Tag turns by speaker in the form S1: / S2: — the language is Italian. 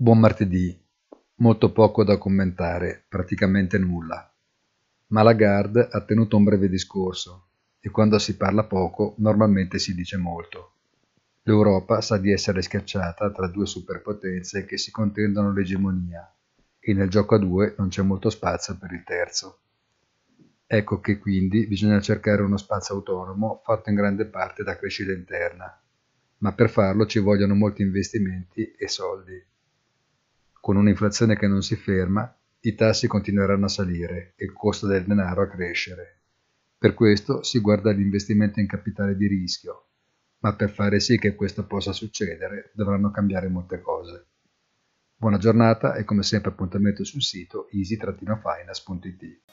S1: Buon martedì. Molto poco da commentare, praticamente nulla. Ma Lagarde ha tenuto un breve discorso e quando si parla poco normalmente si dice molto. L'Europa sa di essere schiacciata tra due superpotenze che si contendono l'egemonia e nel gioco a due non c'è molto spazio per il terzo. Ecco che quindi bisogna cercare uno spazio autonomo fatto in grande parte da crescita interna, ma per farlo ci vogliono molti investimenti e soldi. Con un'inflazione che non si ferma, i tassi continueranno a salire e il costo del denaro a crescere. Per questo si guarda all'investimento in capitale di rischio, ma per fare sì che questo possa succedere dovranno cambiare molte cose. Buona giornata e come sempre appuntamento sul sito easy-finance.it.